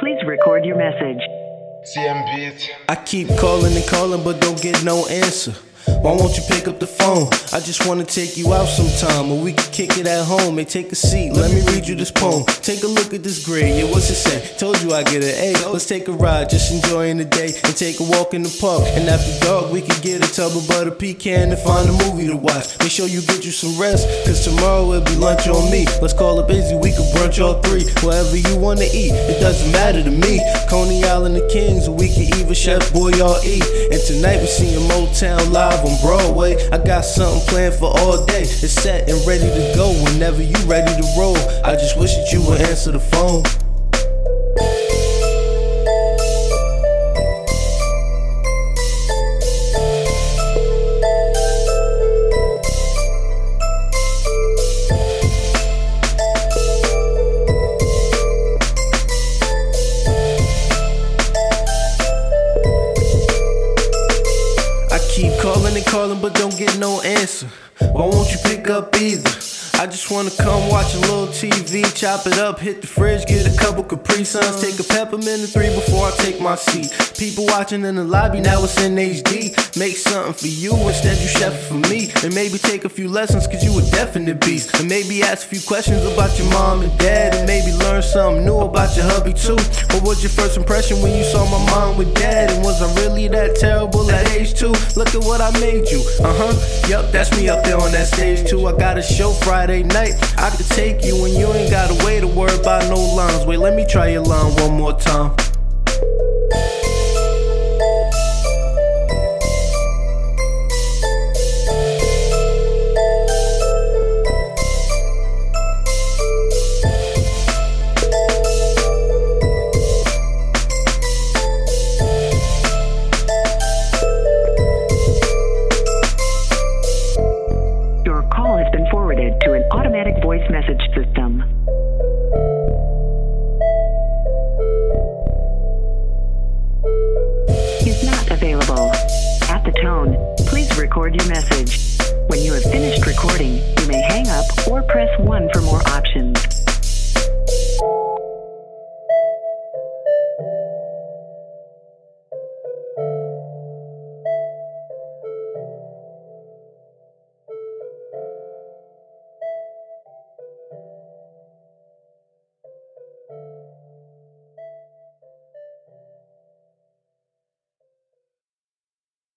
tone, please record your message. CM Beat. I keep calling and calling, but don't get no answer. Why won't you pick up the phone? I just wanna take you out sometime, or we can kick it at home. Hey, take a seat, let me read you this poem. Take a look at this grade, yeah, what's it say? Told you I get an A. Let's take a ride, just enjoying the day, and take a walk in the park. And after dark, we can get a tub of butter pecan and find a movie to watch. Make sure you get you some rest, cause tomorrow it'll be lunch on me. Let's call it busy, we can brunch all three. Whatever you wanna eat, it doesn't matter to me. Coney Island, the Kings, or we can even Chef Boyardee. And tonight we're seeing Motown live on Broadway. I got something planned for all day. It's set and ready to go whenever you ready to roll. I just wish that you would answer the phone. Keep calling and calling, but don't get no answer. Why won't you pick up either? I just wanna come watch a little TV, chop it up, hit the fridge, get a couple Capri Suns, take a peppermint and three before I take my seat. People watching in the lobby, now it's in HD. Make something for you, instead you chef for me. And maybe take a few lessons, cause you a definite beast. And maybe ask a few questions about your mom and dad, and maybe learn something new about your hubby too. What was your first impression when you saw my mom with dad? And was I really that terrible at age two? Look at what I made you. Uh huh. Yup, that's me up there on that stage too. I got a show Friday night. I could take you and you ain't gotta wait to worry about no lines. Wait, let me try your line one more time. forwarded to an automatic voice message system. Is not available. At the tone, please record your message. When you have finished recording, you may hang up or press 1 for more options.